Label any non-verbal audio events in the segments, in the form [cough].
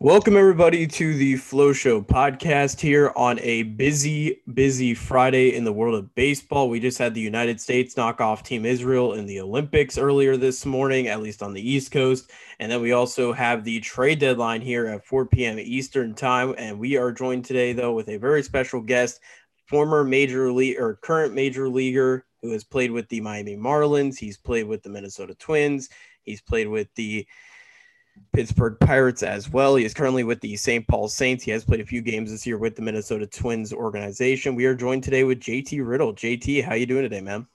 Welcome, everybody, to the Flow Show podcast here on a busy, busy Friday in the world of baseball. We just had the United States knock off Team Israel in the Olympics earlier this morning, at least on the East Coast. And then we also have the trade deadline here at 4 p.m. Eastern Time. And we are joined today, though, with a very special guest, former major league or current major leaguer who has played with the Miami Marlins. He's played with the Minnesota Twins. He's played with the Pittsburgh Pirates as well. He is currently with the St. Paul Saints. He has played a few games this year with the Minnesota Twins organization. We are joined today with JT Riddle. JT, how are you doing today, man?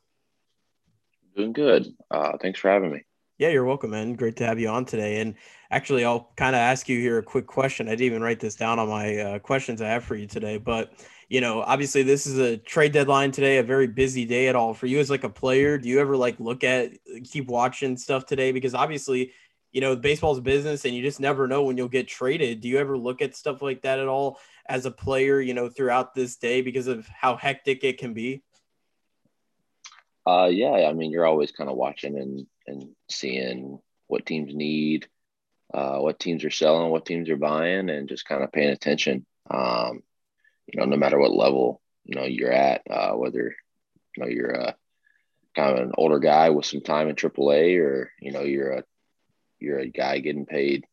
Doing good. Uh, thanks for having me. Yeah, you're welcome, man. Great to have you on today. And actually, I'll kind of ask you here a quick question. I didn't even write this down on my uh, questions I have for you today, but you know, obviously this is a trade deadline today, a very busy day at all for you as like a player. Do you ever like look at keep watching stuff today? Because obviously you know, baseball's business and you just never know when you'll get traded. Do you ever look at stuff like that at all as a player, you know, throughout this day because of how hectic it can be? Uh, yeah, I mean, you're always kind of watching and, and seeing what teams need, uh, what teams are selling, what teams are buying, and just kind of paying attention. Um, you know, no matter what level, you know, you're at, uh, whether, you know, you're a kind of an older guy with some time in AAA or, you know, you're a you're a guy getting paid,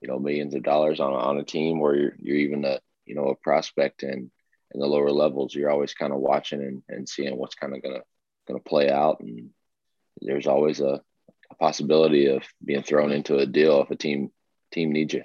you know, millions of dollars on on a team, or you're you're even a you know a prospect in in the lower levels. You're always kind of watching and, and seeing what's kind of gonna gonna play out, and there's always a, a possibility of being thrown into a deal if a team team needs you.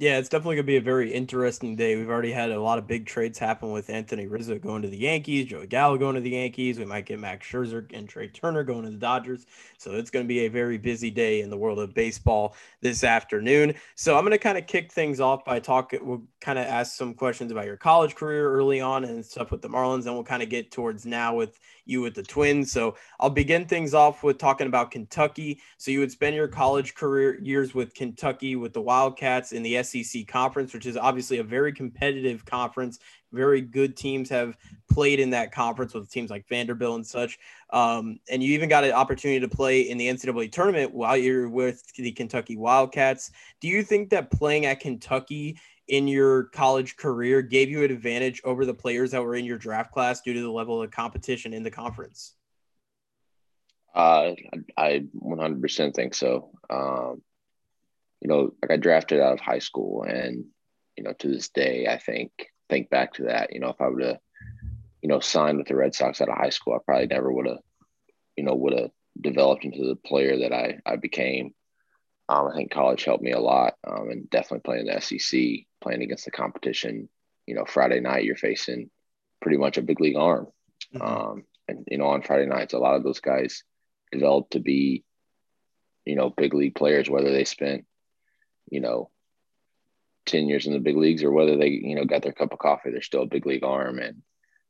Yeah, it's definitely going to be a very interesting day. We've already had a lot of big trades happen with Anthony Rizzo going to the Yankees, Joey Gallo going to the Yankees. We might get Max Scherzer and Trea Turner going to the Dodgers. So it's going to be a very busy day in the world of baseball this afternoon. So I'm going to kind of kick things off by talking. We'll kind of ask some questions about your college career early on and stuff with the Marlins. And we'll kind of get towards now with you with the Twins. So I'll begin things off with talking about Kentucky. So you would spend your college career years with Kentucky with the Wildcats in the SEC conference, which is obviously a very competitive conference. Very good teams have played in that conference with teams like Vanderbilt and such. Um, and you even got an opportunity to play in the NCAA tournament while you're with the Kentucky Wildcats. Do you think that playing at Kentucky in your college career gave you an advantage over the players that were in your draft class due to the level of competition in the conference? Uh, I 100% think so. Um, you know, like I drafted out of high school, and you know, to this day, I think think back to that. You know, if I would have, you know, signed with the Red Sox out of high school, I probably never would have, you know, would have developed into the player that I I became. Um, I think college helped me a lot, um, and definitely playing the SEC, playing against the competition. You know, Friday night you're facing pretty much a big league arm, mm-hmm. um, and you know on Friday nights a lot of those guys developed to be, you know, big league players, whether they spent, you know, ten years in the big leagues or whether they you know got their cup of coffee, they're still a big league arm, and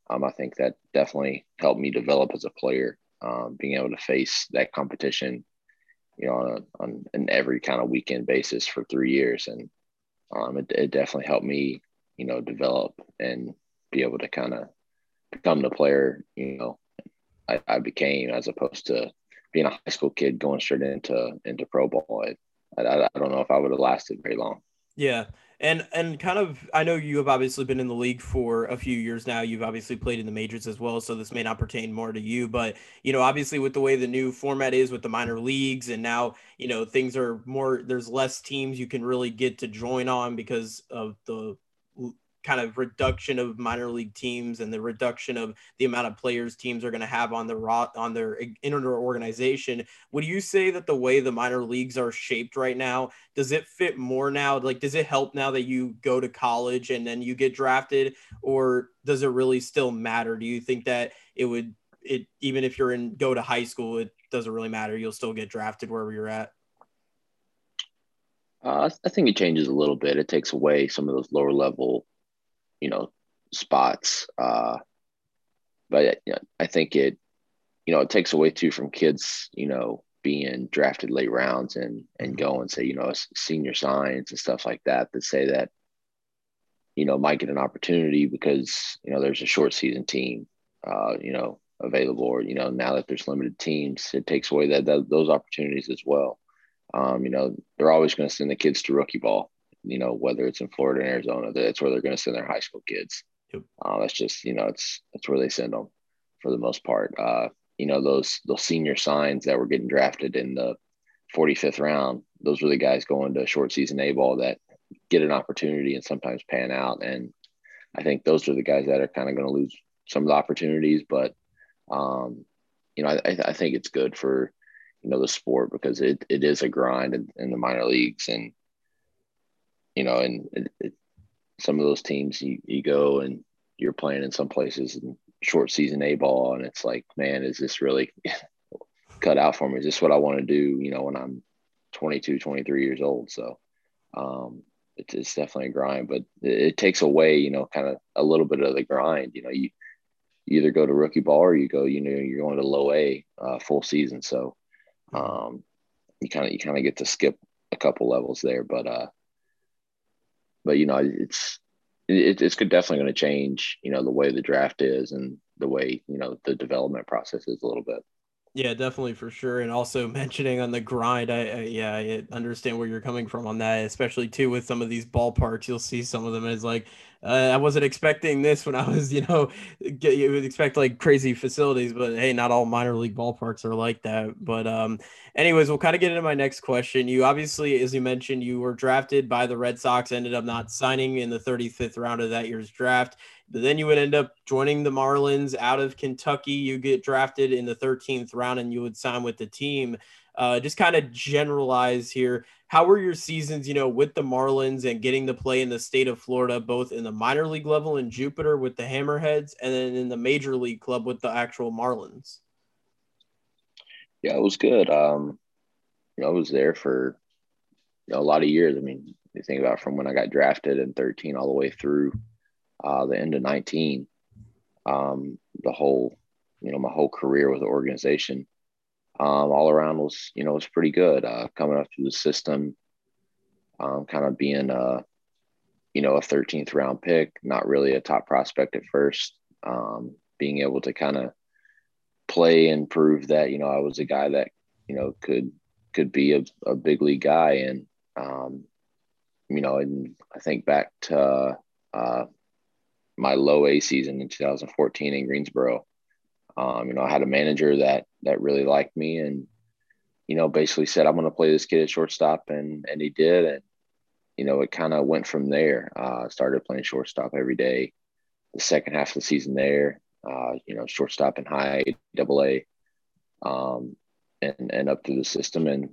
um, I think that definitely helped me develop as a player, um, being able to face that competition you know, on, a, on an every kind of weekend basis for three years. And um, it, it definitely helped me, you know, develop and be able to kind of become the player, you know, I, I, became as opposed to being a high school kid going straight into, into pro ball. I, I, I don't know if I would have lasted very long. Yeah. And and kind of I know you have obviously been in the league for a few years now. You've obviously played in the majors as well, so this may not pertain more to you, but you know, obviously with the way the new format is with the minor leagues and now, you know, things are more there's less teams you can really get to join on because of the kind of reduction of minor league teams and the reduction of the amount of players teams are going to have on the on their inner organization would you say that the way the minor leagues are shaped right now does it fit more now like does it help now that you go to college and then you get drafted or does it really still matter do you think that it would it even if you're in go to high school it doesn't really matter you'll still get drafted wherever you're at uh, I think it changes a little bit. It takes away some of those lower level you know spots. Uh, but you know, I think it you know it takes away too from kids you know being drafted late rounds and and mm-hmm. go and say you know senior signs and stuff like that that say that you know might get an opportunity because you know there's a short season team uh, you know available or you know now that there's limited teams it takes away that, that those opportunities as well um, you know they're always going to send the kids to rookie ball you know, whether it's in Florida and Arizona, that's where they're going to send their high school kids. Yep. Uh, that's just, you know, it's, that's where they send them for the most part. Uh, you know, those, those senior signs that were getting drafted in the 45th round, those were the guys going to short season A ball that get an opportunity and sometimes pan out. And I think those are the guys that are kind of going to lose some of the opportunities, but um, you know, I, I think it's good for, you know, the sport because it, it is a grind in, in the minor leagues and, you know, and it, it, some of those teams you, you go and you're playing in some places in short season A ball. And it's like, man, is this really [laughs] cut out for me? Is this what I want to do, you know, when I'm 22, 23 years old? So, um, it's, it's definitely a grind, but it, it takes away, you know, kind of a little bit of the grind, you know, you, you either go to rookie ball or you go, you know, you're going to low A uh, full season. So, um, you kind of, you kind of get to skip a couple levels there, but, uh, but you know, it's it, it's definitely going to change, you know, the way the draft is and the way you know the development process is a little bit. Yeah, definitely for sure. And also [laughs] mentioning on the grind, I, I, yeah, I understand where you're coming from on that, especially too with some of these ballparks. You'll see some of them as like, uh, I wasn't expecting this when I was, you know, get, you would expect like crazy facilities, but hey, not all minor league ballparks are like that. But um, anyways, we'll kind of get into my next question. You obviously, as you mentioned, you were drafted by the Red Sox, ended up not signing in the 35th round of that year's draft. But then you would end up joining the Marlins out of Kentucky. You get drafted in the 13th round and you would sign with the team. Uh, just kind of generalize here. How were your seasons, you know, with the Marlins and getting to play in the state of Florida, both in the minor league level in Jupiter with the Hammerheads and then in the major league club with the actual Marlins? Yeah, it was good. Um, you know, I was there for you know, a lot of years. I mean, you think about from when I got drafted in 13 all the way through uh, the end of 19, um, the whole, you know, my whole career with the organization, um, all around was, you know, was pretty good. Uh, coming up through the system, um, kind of being a, you know, a 13th round pick, not really a top prospect at first, um, being able to kind of play and prove that, you know, I was a guy that, you know, could, could be a, a big league guy. And, um, you know, and I think back to, uh, my low A season in 2014 in Greensboro. Um, you know, I had a manager that that really liked me and you know basically said I'm going to play this kid at shortstop and and he did and you know it kind of went from there. Uh, started playing shortstop every day. The second half of the season there, uh, you know, shortstop in high double A, um, and and up through the system and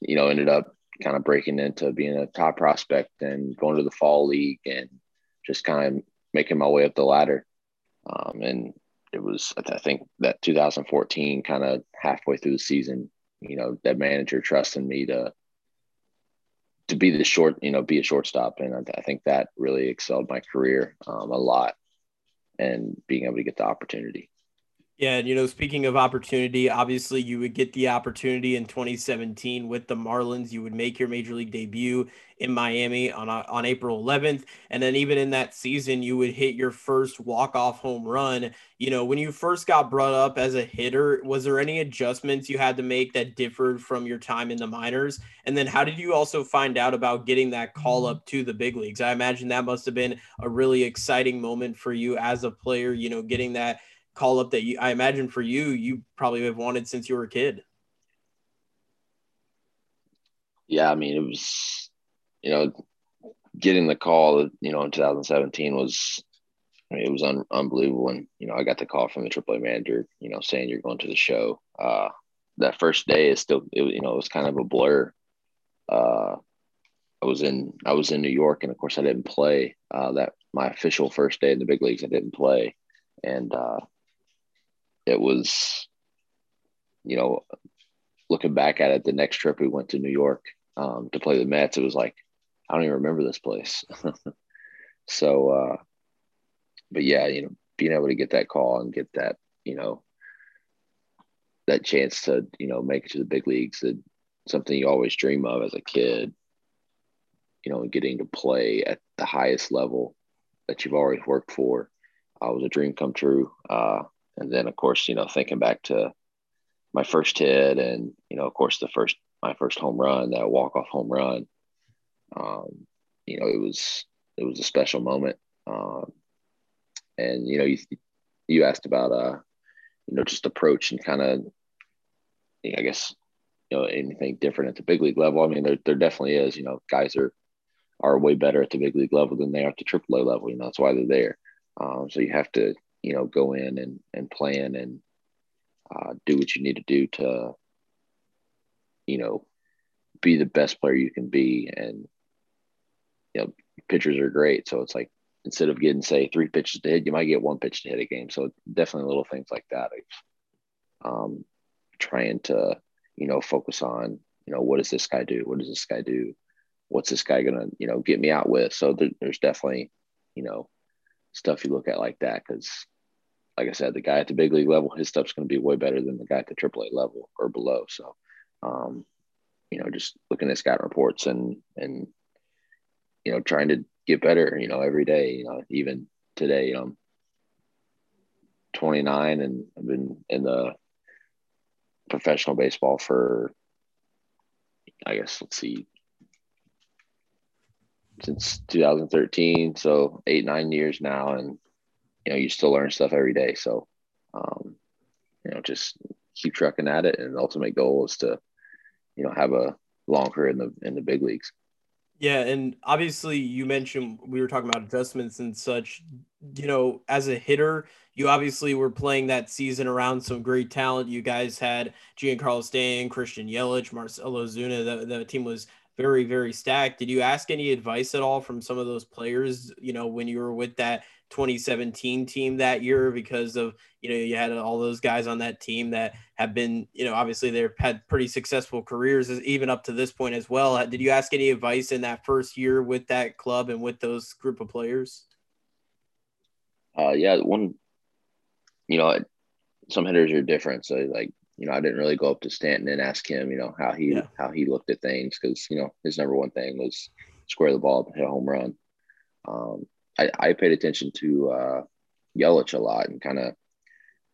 you know ended up kind of breaking into being a top prospect and going to the fall league and just kind of making my way up the ladder. Um, and it was, I think that 2014 kind of halfway through the season, you know, that manager trusting me to, to be the short, you know, be a shortstop. And I, I think that really excelled my career um, a lot and being able to get the opportunity. Yeah, and you know, speaking of opportunity, obviously you would get the opportunity in 2017 with the Marlins. You would make your major league debut in Miami on uh, on April 11th, and then even in that season, you would hit your first walk off home run. You know, when you first got brought up as a hitter, was there any adjustments you had to make that differed from your time in the minors? And then, how did you also find out about getting that call up to the big leagues? I imagine that must have been a really exciting moment for you as a player. You know, getting that call up that you I imagine for you you probably have wanted since you were a kid. Yeah, I mean it was you know getting the call you know in 2017 was I mean, it was un- unbelievable and you know I got the call from the AAA manager you know saying you're going to the show. Uh, that first day is still it, you know it was kind of a blur. Uh, I was in I was in New York and of course I didn't play uh, that my official first day in the big leagues I didn't play and uh, it was, you know, looking back at it, the next trip we went to New York um, to play the Mets, it was like, I don't even remember this place. [laughs] so, uh, but yeah, you know, being able to get that call and get that, you know, that chance to, you know, make it to the big leagues, that something you always dream of as a kid, you know, getting to play at the highest level that you've always worked for uh, was a dream come true. Uh, and then of course you know thinking back to my first hit and you know of course the first my first home run that walk off home run um, you know, it was it was a special moment. Um, and you know, you you asked about uh, you know, just approach and kind of, you know, I guess, you know, anything different at the big league level. I mean, there there definitely is. You know, guys are are way better at the big league level than they are at the AAA level. You know, that's why they're there. Um, so you have to, you know, go in and and plan and uh, do what you need to do to, you know, be the best player you can be. And you know, pitchers are great, so it's like instead of getting say three pitches to hit, you might get one pitch to hit a game. So definitely little things like that. Um, trying to you know focus on you know what does this guy do? What does this guy do? What's this guy gonna you know get me out with? So there, there's definitely you know stuff you look at like that because like I said, the guy at the big league level, his stuff's going to be way better than the guy at the AAA level or below. So, um, you know, just looking at scout reports and and you know trying to get better. You know, every day. You know, even today, you know, I'm 29 and I've been in the professional baseball for, I guess, let's see, since 2013. So eight nine years now, and you know, you still learn stuff every day. So, um, you know, just keep trucking at it. And the ultimate goal is to, you know, have a long career in the in the big leagues. Yeah, and obviously you mentioned we were talking about adjustments and such. You know, as a hitter, you obviously were playing that season around some great talent. You guys had Giancarlo Stanton, Christian Yelich, Marcell Ozuna The, the team was very, very stacked. Did you ask any advice at all from some of those players, you know, when you were with that 2017 team that year because of you know you had all those guys on that team that have been you know obviously they've had pretty successful careers even up to this point as well. Did you ask any advice in that first year with that club and with those group of players? Uh yeah one you know some hitters are different. So like you know i didn't really go up to stanton and ask him you know how he yeah. how he looked at things because you know his number one thing was square the ball hit a home run. Um I, I paid attention to uh, Yelich a lot and kind of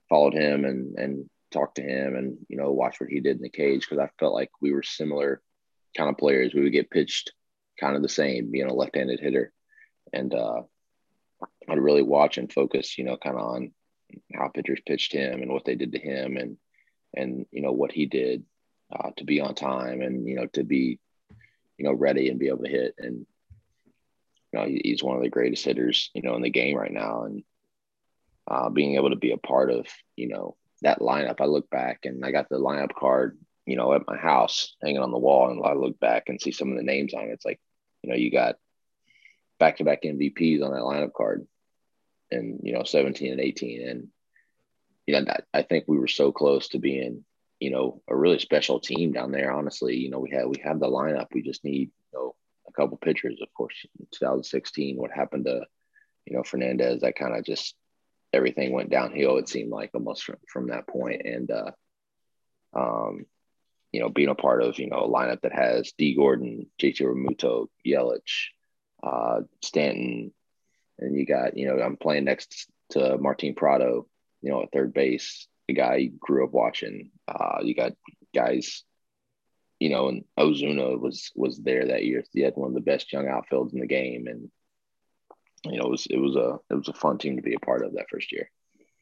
followed him and and talked to him and you know watched what he did in the cage because I felt like we were similar kind of players. We would get pitched kind of the same, being a left-handed hitter, and uh, I'd really watch and focus, you know, kind of on how pitchers pitched him and what they did to him and and you know what he did uh, to be on time and you know to be you know ready and be able to hit and you know, he's one of the greatest hitters, you know, in the game right now. And uh, being able to be a part of, you know, that lineup, I look back and I got the lineup card, you know, at my house hanging on the wall. And I look back and see some of the names on it. It's like, you know, you got back to back MVPs on that lineup card and, you know, 17 and 18. And, you know, that, I think we were so close to being, you know, a really special team down there. Honestly, you know, we had, we have the lineup. We just need, couple pitchers. Of course, 2016, what happened to, you know, Fernandez, that kind of just everything went downhill. It seemed like almost from, from that point. And, uh, um, you know, being a part of, you know, a lineup that has Dee Gordon, JT Realmuto, Yelich, uh, Stanton, and you got, you know, I'm playing next to Martin Prado, you know, at third base, the guy you grew up watching. Uh, you got guys you know, and Ozuna was was there that year. He had one of the best young outfields in the game, and you know, it was it was a it was a fun team to be a part of that first year.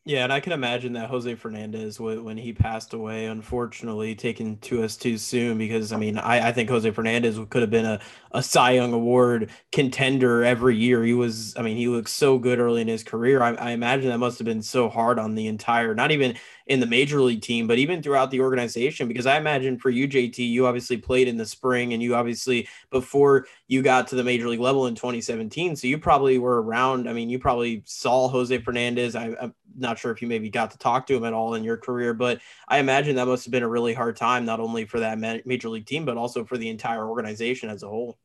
Yeah, and I can imagine that Jose Fernandez, when he passed away, unfortunately, taken to us too soon. Because I mean, I, I think Jose Fernandez could have been a, a Cy Young Award contender every year. He was, I mean, he looked so good early in his career. I, I imagine that must have been so hard on the entire, not even in the major league team, but even throughout the organization. Because I imagine for you, JT, you obviously played in the spring and you obviously, before you got to the major league level in 2017, so you probably were around. I mean, you probably saw Jose Fernandez. I, I'm not sure if you maybe got to talk to him at all in your career, but I imagine that must have been a really hard time, not only for that major league team, but also for the entire organization as a whole.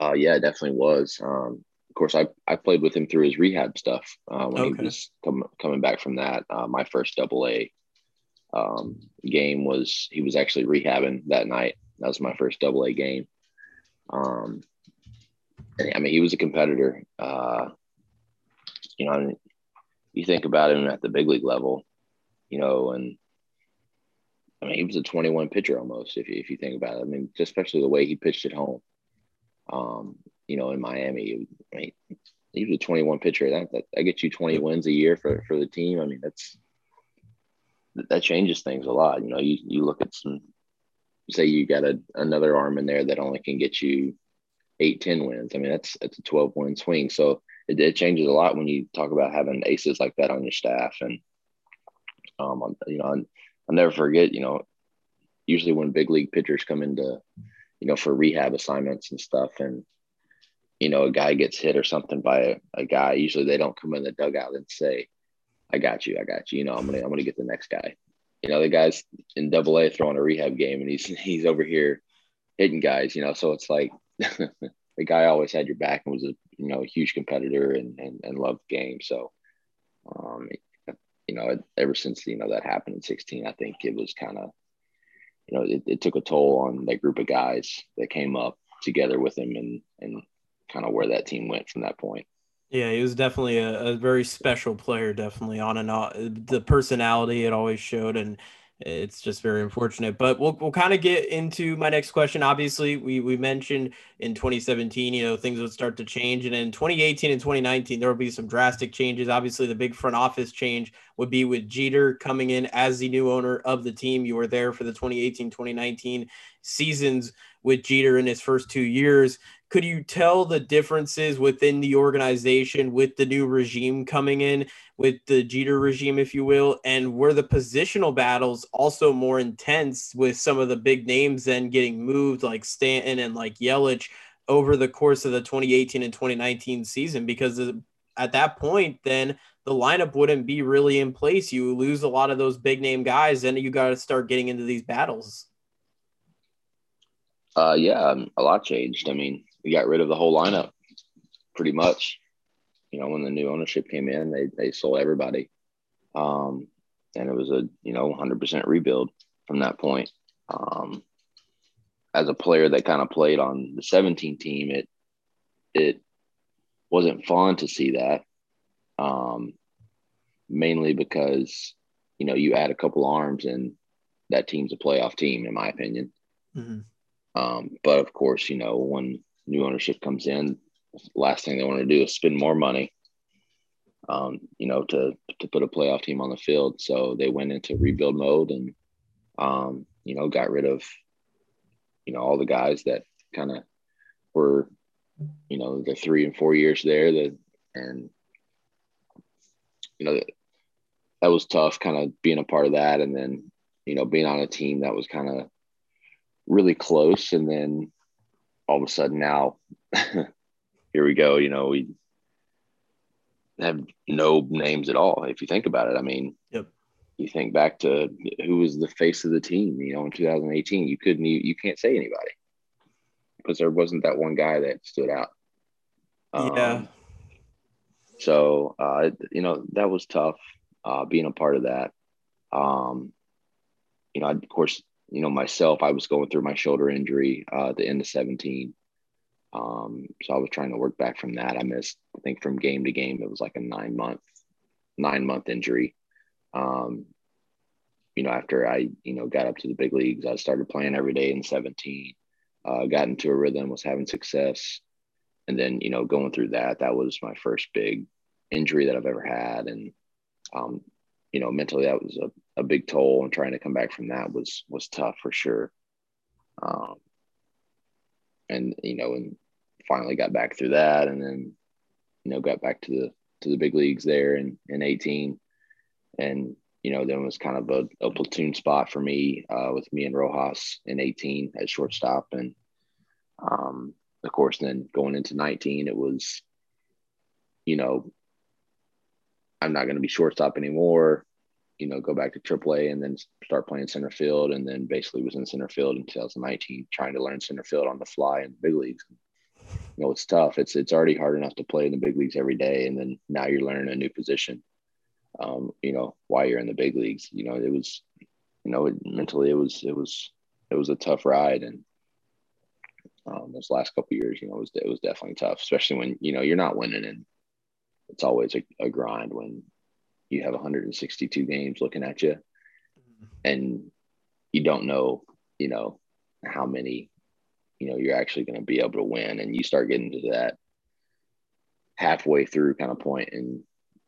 Uh, yeah, it definitely was. Um, course, I, I played with him through his rehab stuff uh, when okay. he was com- coming back from that. Uh, my first double A um, game was he was actually rehabbing that night. That was my first double A game. Um, and, I mean, he was a competitor. Uh, you know, I mean, you think about him at the big league level, you know, and I mean, he was a 21 pitcher almost, if you, if you think about it. I mean, especially the way he pitched at home. Um, you know, in Miami, I mean, he was a 21 pitcher. That, that, that gets you 20 wins a year for, for the team. I mean, that's, that changes things a lot. You know, you, you look at some, say you got a, another arm in there that only can get you eight, 10 wins. I mean, that's, that's a 12 win swing. So it, it changes a lot when you talk about having aces like that on your staff. And, um, you know, I'll never forget, you know, usually when big league pitchers come into, you know, for rehab assignments and stuff, and you know, a guy gets hit or something by a, a guy, usually they don't come in the dugout and say, I got you, I got you. You know, I'm gonna I'm gonna get the next guy. You know, the guy's in double A throwing a rehab game and he's [laughs] he's over here hitting guys, you know. So it's like [laughs] the guy always had your back and was a you know a huge competitor and and, and loved the game. So um you know, ever since you know that happened in 16, I think it was kind of you know, it, it took a toll on that group of guys that came up together with him and and kind of where that team went from that point. Yeah, he was definitely a, a very special player, definitely on and off. The personality it always showed, and it's just very unfortunate. But we'll we'll kind of get into my next question. Obviously, we we mentioned in 2017, you know, things would start to change, and in 2018 and 2019, there will be some drastic changes. Obviously, the big front office change would be with Jeter coming in as the new owner of the team. You were there for the 2018-2019 seasons with Jeter in his first two years could you tell the differences within the organization with the new regime coming in with the Jeter regime, if you will, and were the positional battles also more intense with some of the big names then getting moved like Stanton and like Yelich over the course of the 2018 and 2019 season? Because at that point, then the lineup wouldn't be really in place. You lose a lot of those big name guys, and you got to start getting into these battles. Uh, yeah, um, a lot changed. I mean, we got rid of the whole lineup pretty much. You know, when the new ownership came in, they they sold everybody, um, and it was a you know 100% rebuild from that point. Um, as a player that kind of played on the 17 team, it it wasn't fun to see that, um, mainly because you know you add a couple arms and that team's a playoff team, in my opinion. Mm-hmm. Um, but of course, you know when new ownership comes in, last thing they want to do is spend more money, um, you know, to to put a playoff team on the field. So they went into rebuild mode and, um, you know, got rid of, you know, all the guys that kind of were, you know, the three and four years there. That and, you know, that was tough, kind of being a part of that, and then, you know, being on a team that was kind of really close, and then all of a sudden now [laughs] here we go you know we have no names at all if you think about it. I mean yep. you think back to who was the face of the team you know in 2018 you couldn't you, you can't say anybody because there wasn't that one guy that stood out. Yeah. Um, so uh, you know that was tough uh, being a part of that. Um, you know of course you know, myself, I was going through my shoulder injury uh, at the end of 17. Um, so I was trying to work back from that. I missed, I think from game to game, it was like a nine month, nine month injury. Um, you know, after I, you know, got up to the big leagues, I started playing every day in 17, uh, got into a rhythm, was having success. And then, you know, going through that, that was my first big injury that I've ever had. And, um, you know, mentally that was a a big toll and trying to come back from that was was tough for sure. Um, and you know, and finally got back through that, and then you know got back to the to the big leagues there in in 18, and you know then was kind of a, a platoon spot for me uh, with me and Rojas in 18 at shortstop, and um, of course then going into 19 it was you know I'm not going to be shortstop anymore you know, go back to AAA and then start playing center field, and then basically was in center field in 2019, trying to learn center field on the fly in the big leagues. You know, it's tough. It's it's already hard enough to play in the big leagues every day, and then now you're learning a new position. Um, you know, while you're in the big leagues, you know, it was, you know, it, mentally it was it was it was a tough ride, and um, those last couple years, you know, it was it was definitely tough, especially when you know you're not winning, and it's always a, a grind when you have 162 games looking at you mm-hmm. and you don't know you know how many you know you're actually going to be able to win and you start getting to that halfway through kind of point and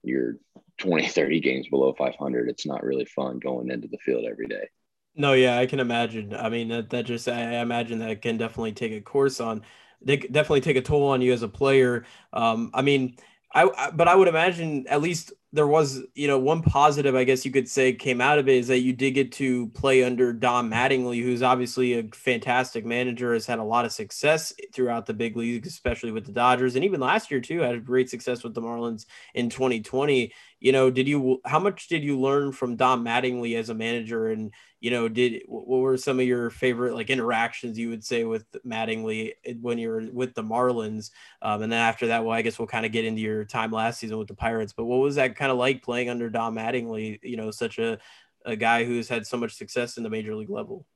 you're 20 [laughs] 30 games below 500 it's not really fun going into the field every day. No yeah i can imagine. I mean that, that just i imagine that can definitely take a course on they definitely take a toll on you as a player. Um, i mean I, I but i would imagine at least there was, you know, one positive I guess you could say came out of it is that you did get to play under Don Mattingly, who's obviously a fantastic manager, has had a lot of success throughout the big leagues, especially with the Dodgers, and even last year too had great success with the Marlins in 2020. You know, did you how much did you learn from Don Mattingly as a manager, and you know, did what were some of your favorite like interactions you would say with Mattingly when you were with the Marlins, um, and then after that, well, I guess we'll kind of get into your time last season with the Pirates, but what was that? kind of like playing under Don Mattingly, you know, such a, a guy who's had so much success in the major league level?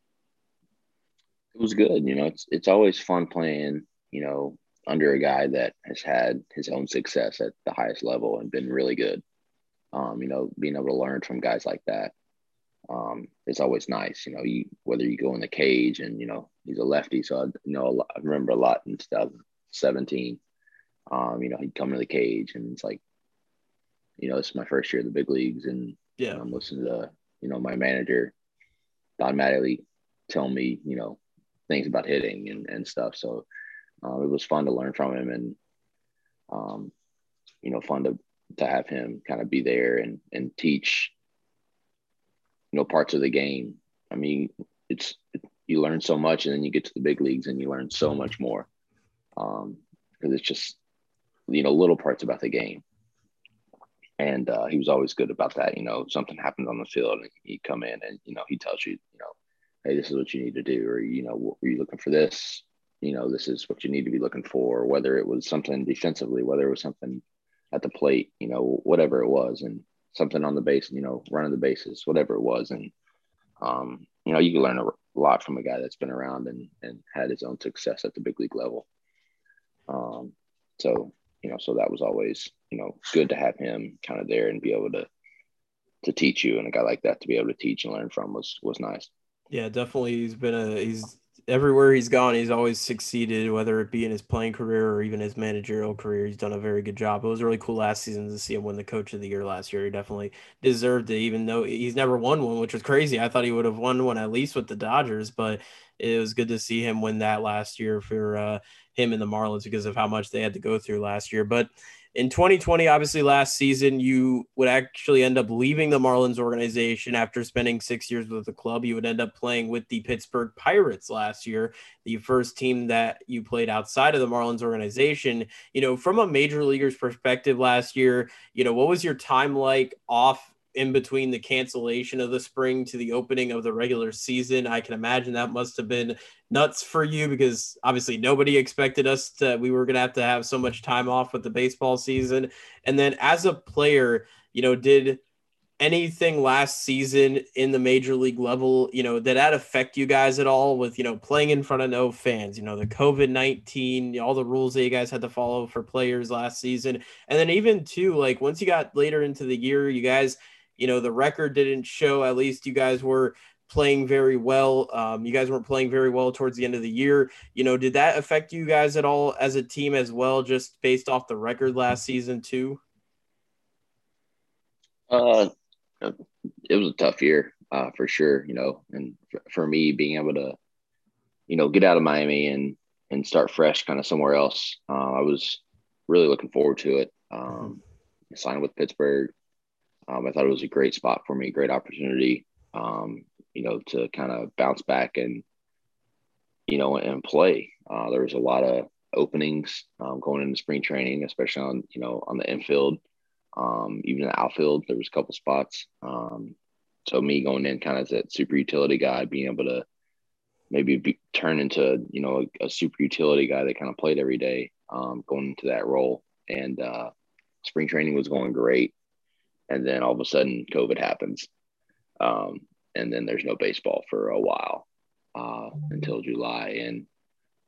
It was good. You know, it's, it's always fun playing, you know, under a guy that has had his own success at the highest level and been really good. Um, you know, being able to learn from guys like that um, is always nice. You know, you whether you go in the cage and you know he's a lefty, so I you know I remember a lot in 2017. Um, you know, he'd come to the cage and it's like you know, this is my first year in the big leagues, and yeah, I'm listening to you know my manager Don Mattingly tell me you know things about hitting and, and stuff. So uh, it was fun to learn from him, and um, you know, fun to to have him kind of be there and and teach you know parts of the game. I mean, it's you learn so much, and then you get to the big leagues and you learn so much more because um, it's just you know little parts about the game and uh, he was always good about that. You know, something happens on the field, and he'd come in and you know he tells you, you know, hey, this is what you need to do, or you know, are you looking for this? You know, this is what you need to be looking for. Whether it was something defensively, whether it was something at the plate, you know, whatever it was, and something on the base, you know, running the bases, whatever it was, and um, you know, you can learn a lot from a guy that's been around and and had his own success at the big league level. Um, so you know, so that was always, you know, good to have him kind of there and be able to to teach you and a guy like that to be able to teach and learn from was was nice. Yeah, definitely. He's been a he's everywhere he's gone, he's always succeeded, whether it be in his playing career or even his managerial career. He's done a very good job. It was really cool last season to see him win the coach of the year last year. He definitely deserved it, even though he's never won one, which was crazy. I thought he would have won one at least with the Dodgers, but it was good to see him win that last year for uh, him and the Marlins because of how much they had to go through last year. But in 2020, obviously last season, you would actually end up leaving the Marlins organization after spending six years with the club. You would end up playing with the Pittsburgh Pirates last year, the first team that you played outside of the Marlins organization. You know, from a major leaguer's perspective last year, you know, what was your time like off in between the cancellation of the spring to the opening of the regular season. I can imagine that must have been nuts for you because obviously nobody expected us to we were going to have to have so much time off with the baseball season. And then as a player, you know, did anything last season in the major league level, you know, did that affect you guys at all with, you know, playing in front of no fans, you know, the COVID 19, all the rules that you guys had to follow for players last season. And then even too, like once you got later into the year, you guys you know, the record didn't show, at least you guys were playing very well. Um, you guys weren't playing very well towards the end of the year. You know, did that affect you guys at all as a team as well, just based off the record last season too? Uh, it was a tough year uh, for sure. You know, and for me being able to, you know, get out of Miami and and start fresh, kind of somewhere else. Uh, I was really looking forward to it. Um, signed with Pittsburgh. Um, I thought it was a great spot for me, great opportunity, um, you know, to kind of bounce back and, you know, and play. Uh, there was a lot of openings um, going into spring training, especially on, you know, on the infield, um, even the outfield, there was a couple spots. Um, so me going in kind of as that super utility guy, being able to maybe be, turn into, you know, a, a, super utility guy that kind of played every day, um, going into that role. And uh, spring training was going great and then all of a sudden COVID happens, um, and then there's no baseball for a while uh, until July, and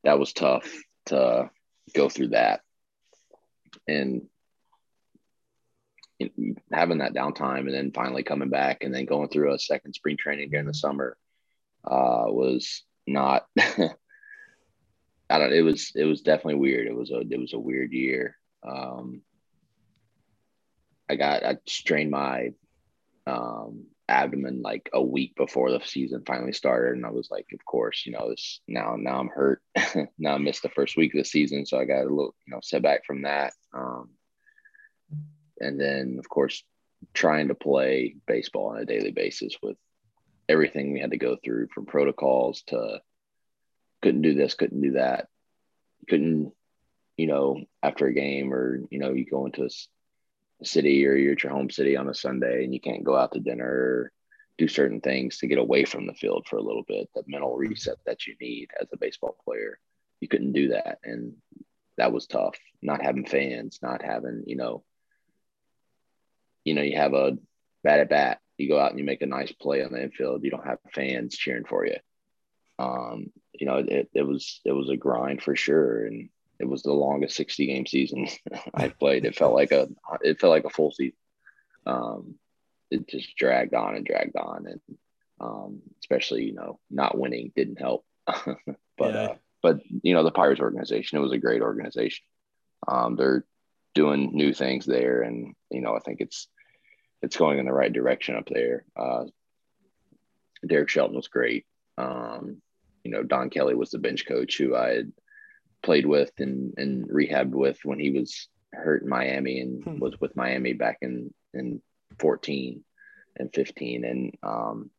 that was tough to go through that, and having that downtime, and then finally coming back, and then going through a second spring training during the summer uh, was not [laughs] I don't. It was it was definitely weird. It was a it was a weird year. Um, I got I strained my um, abdomen like a week before the season finally started, and I was like, of course, you know, this now now I'm hurt. [laughs] now I missed the first week of the season, so I got a little you know setback from that. Um, and then of course trying to play baseball on a daily basis with everything we had to go through from protocols to couldn't do this, couldn't do that, couldn't, you know, after a game or, you know, you go into a city or you're at your home city on a Sunday and you can't go out to dinner or do certain things to get away from the field for a little bit, the mental reset that you need as a baseball player. You couldn't do that. And that was tough. Not having fans, not having, you know, you know, you have a bat at bat, you go out and you make a nice play on the infield, you don't have fans cheering for you. Um, you know, it, it was it was a grind for sure. And it was the longest 60 game season [laughs] I've played. It felt like a it felt like a full season. Um, it just dragged on and dragged on and um, especially, you know, not winning didn't help. [laughs] but yeah. uh, but you know, the Pirates organization, it was a great organization. Um, they're doing new things there and you know, I think it's it's going in the right direction up there. Uh, Derek Shelton was great. Um, you know, Don Kelly was the bench coach who I had played with and, and rehabbed with when he was hurt in Miami and hmm. was with Miami back in, in 14 and 15. And, um,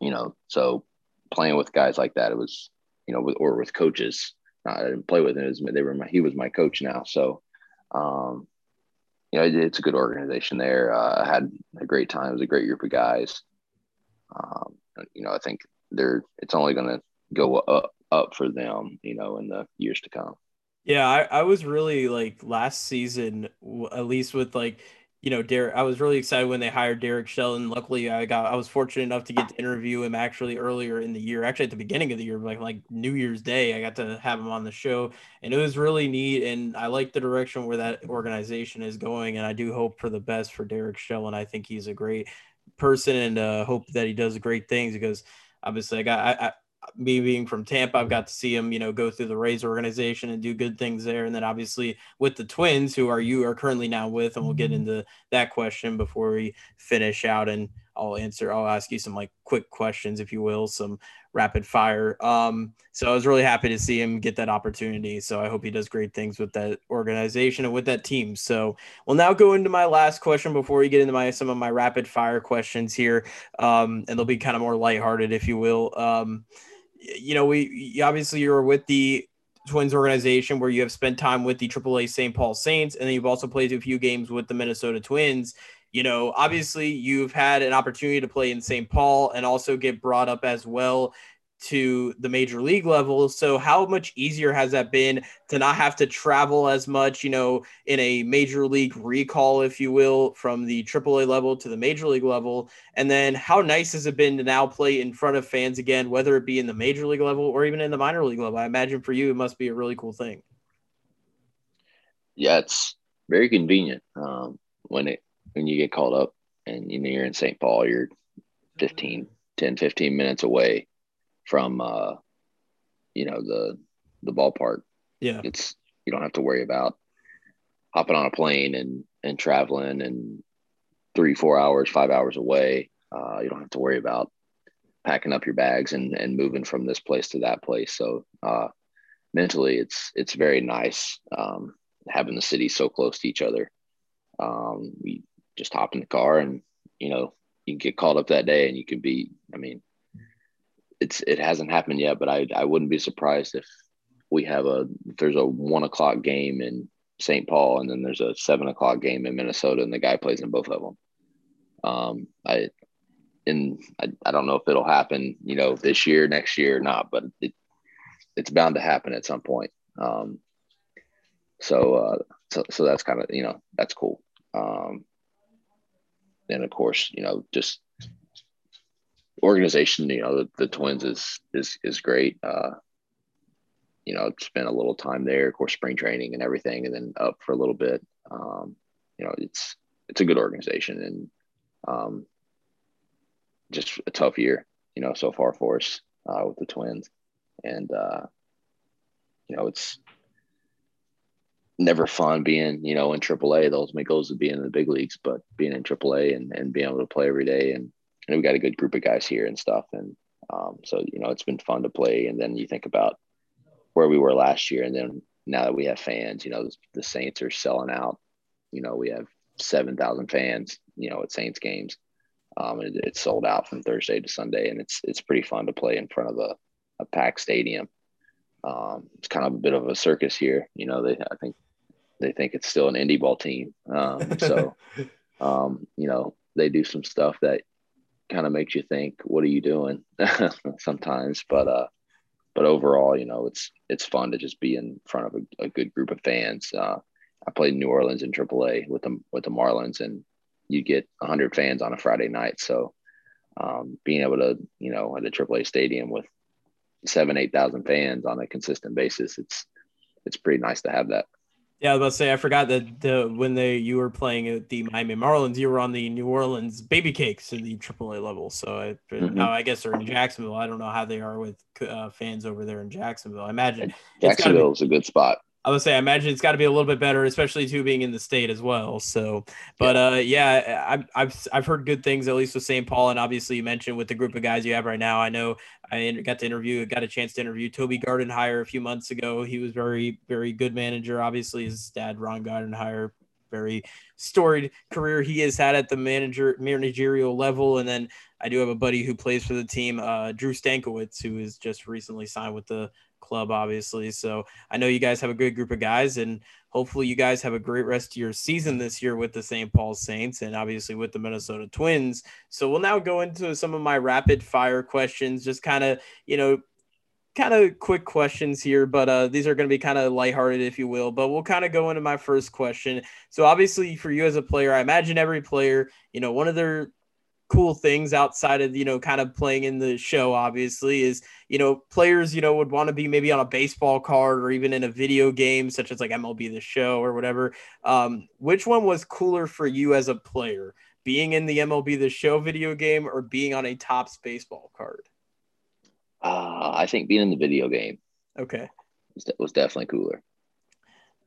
you know, so playing with guys like that, it was, you know, with, or with coaches, uh, I didn't play with him. They were my, he was my coach now. So, um, you know, it's a good organization there. Uh, I had a great time. It was a great group of guys. Um, you know, I think they're, it's only going to go up, up for them, you know, in the years to come. Yeah, I, I was really like last season, at least with like you know, Derek, I was really excited when they hired Derek Shelton. And luckily, I got I was fortunate enough to get to interview him actually earlier in the year, actually at the beginning of the year, like like New Year's Day. I got to have him on the show, and it was really neat. And I like the direction where that organization is going, and I do hope for the best for Derek Shelton. I think he's a great person, and uh, hope that he does great things because obviously I got I, I me being from Tampa, I've got to see him, you know, go through the Rays organization and do good things there. And then obviously with the Twins, who are you are currently now with, and we'll get mm-hmm. into that question before we finish out. And I'll answer. I'll ask you some like quick questions, if you will, some rapid fire. Um, so I was really happy to see him get that opportunity. So I hope he does great things with that organization and with that team. So we'll now go into my last question before we get into my some of my rapid fire questions here, um, and they'll be kind of more lighthearted, if you will. Um, you know, we obviously you're with the Twins organization where you have spent time with the AAA St. Paul Saints, and then you've also played a few games with the Minnesota Twins. You know, obviously you've had an opportunity to play in St. Paul and also get brought up as well to the major league level. So, how much easier has that been to not have to travel as much, you know, in a major league recall, if you will, from the AAA level to the major league level? And then, how nice has it been to now play in front of fans again, whether it be in the major league level or even in the minor league level? I imagine for you, it must be a really cool thing. Yeah, it's very convenient um, when it when you get called up and you know you're in St. Paul, you're 15, 10, 15 minutes away from uh, you know the the ballpark. Yeah, it's you don't have to worry about hopping on a plane and and traveling and three four hours five hours away. Uh, you don't have to worry about packing up your bags and and moving from this place to that place. So uh, mentally, it's it's very nice um, having the city so close to each other. Um, we just hop in the car and you know you can get called up that day and you can be. I mean, it's it hasn't happened yet, but I I wouldn't be surprised if we have a there's a one o'clock game in St. Paul and then there's a seven o'clock game in Minnesota and the guy plays in both of them. Um, I and I, I don't know if it'll happen, you know, this year, next year or not, but it, it's bound to happen at some point. Um, so, uh, so, so that's kind of, you know, that's cool. Um, and of course, you know, just organization, you know, the, the Twins is is is great. Uh, you know, spent a little time there, of course, spring training and everything, and then up for a little bit. Um, you know, it's it's a good organization and um, just a tough year, you know, so far for us uh, with the Twins, and uh, you know, it's never fun being, you know, in AAA. The ultimate goals of being in the big leagues, but being in AAA and, and being able to play every day. And, and we got a good group of guys here and stuff. And um, so, you know, it's been fun to play. And then you think about where we were last year. And then now that we have fans, you know, the Saints are selling out. You know, we have 7,000 fans, you know, at Saints games. Um, it, it's sold out from Thursday to Sunday, and it's it's pretty fun to play in front of a, a packed stadium. Um, it's kind of a bit of a circus here. You know, they I think they think it's still an indie ball team. Um, so, [laughs] um, you know, they do some stuff that kind of makes you think, "What are you doing?" [laughs] Sometimes, but uh, but overall, you know, it's it's fun to just be in front of a, a good group of fans. Uh, I played New Orleans in AAA with them with the Marlins, and you get 100 fans on a Friday night. So um, being able to, you know, at a AAA stadium with seven, eight thousand fans on a consistent basis, it's it's pretty nice to have that. Yeah, I was about to say I forgot that the when they you were playing at the Miami Marlins, you were on the New Orleans Baby Cakes in the AAA level. So I, mm-hmm. now I guess they're in Jacksonville. I don't know how they are with uh, fans over there in Jacksonville. I imagine Jacksonville is a good spot. I would say I imagine it's got to be a little bit better, especially too being in the state as well. So, but yeah. uh, yeah, I've I've I've heard good things at least with St. Paul, and obviously you mentioned with the group of guys you have right now. I know I got to interview, got a chance to interview Toby Gardenhire a few months ago. He was very very good manager. Obviously his dad Ron Gardenhire, very storied career he has had at the manager managerial level, and then I do have a buddy who plays for the team, uh, Drew Stankiewicz, who is just recently signed with the club, obviously. So I know you guys have a good group of guys, and hopefully you guys have a great rest of your season this year with the St. Paul Saints and obviously with the Minnesota Twins. So we'll now go into some of my rapid fire questions, just kind of, you know, kind of quick questions here, but uh, these are going to be kind of lighthearted, if you will. But we'll kind of go into my first question. So, obviously, for you as a player, I imagine every player, you know, one of their cool things outside of you know kind of playing in the show obviously is you know players you know would want to be maybe on a baseball card or even in a video game such as like mlb the show or whatever. Um, which one was cooler for you as a player being in the mlb the show video game or being on a Topps baseball card? Uh, i think being in the video game okay. was, was definitely cooler.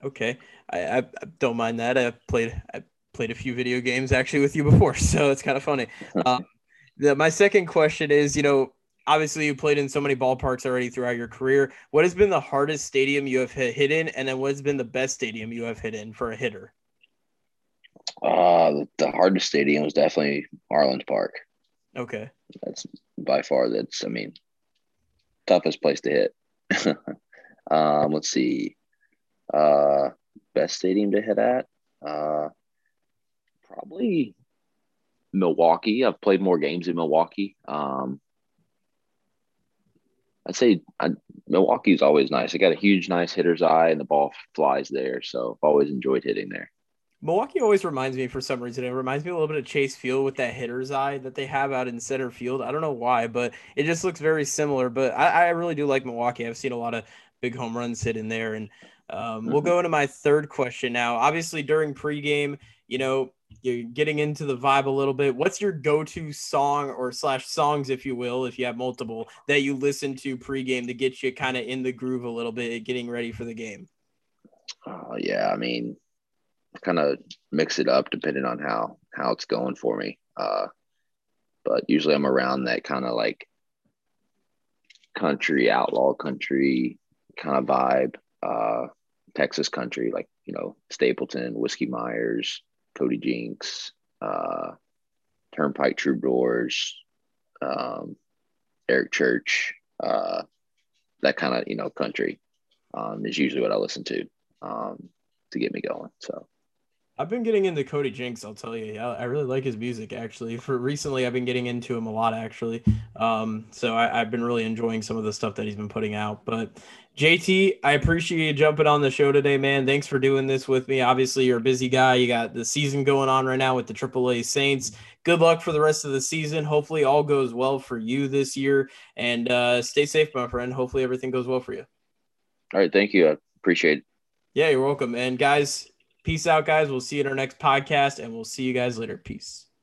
Okay. I, I don't mind that. I played i played a few video games actually with you before, [laughs] so it's kind of funny. Um, the, my second question is, you know, obviously you played in so many ballparks already throughout your career. What has been the hardest stadium you have hit, hit in, and then what has been the best stadium you have hit in for a hitter? Uh, the hardest stadium was definitely Marlins Park. Okay, that's by far that's I mean toughest place to hit. [laughs] um, let's see, uh, best stadium to hit at. Uh, probably Milwaukee. I've played more games in Milwaukee. Um, I'd say I, Milwaukee is always nice. I got a huge, nice hitter's eye, and the ball flies there. So I've always enjoyed hitting there. Milwaukee always reminds me for some reason. It reminds me a little bit of Chase Field with that hitter's eye that they have out in center field. I don't know why, but it just looks very similar. But I, I really do like Milwaukee. I've seen a lot of big home runs hit in there. And um, mm-hmm. we'll go into my third question now. Obviously, during pregame, you know, you're getting into the vibe a little bit. What's your go-to song or slash songs, if you will, if you have multiple that you listen to pregame to get you kind of in the groove a little bit, getting ready for the game? Uh, yeah, I mean, kind of mix it up depending on how how it's going for me. Uh, but usually I'm around that kind of like country, outlaw country kind of vibe, uh, Texas country, like you know Stapleton, Whiskey Myers, Cody Jinks, uh, Turnpike Troubadours, um, Eric Church, uh, that kind of you know country um, is usually what I listen to um, to get me going. So. I've been getting into Cody Jinks. I'll tell you, I, I really like his music actually. For recently, I've been getting into him a lot actually. Um, so I, have been really enjoying some of the stuff that he's been putting out. But JT, I appreciate you jumping on the show today, man. Thanks for doing this with me. Obviously, you're a busy guy. You got the season going on right now with the AAA Saints. Good luck for the rest of the season. Hopefully, all goes well for you this year. And uh, stay safe, my friend. Hopefully, everything goes well for you. All right, thank you. I appreciate it. Yeah, you're welcome. And guys, Peace out, guys. We'll see you in our next podcast, and we'll see you guys later. Peace.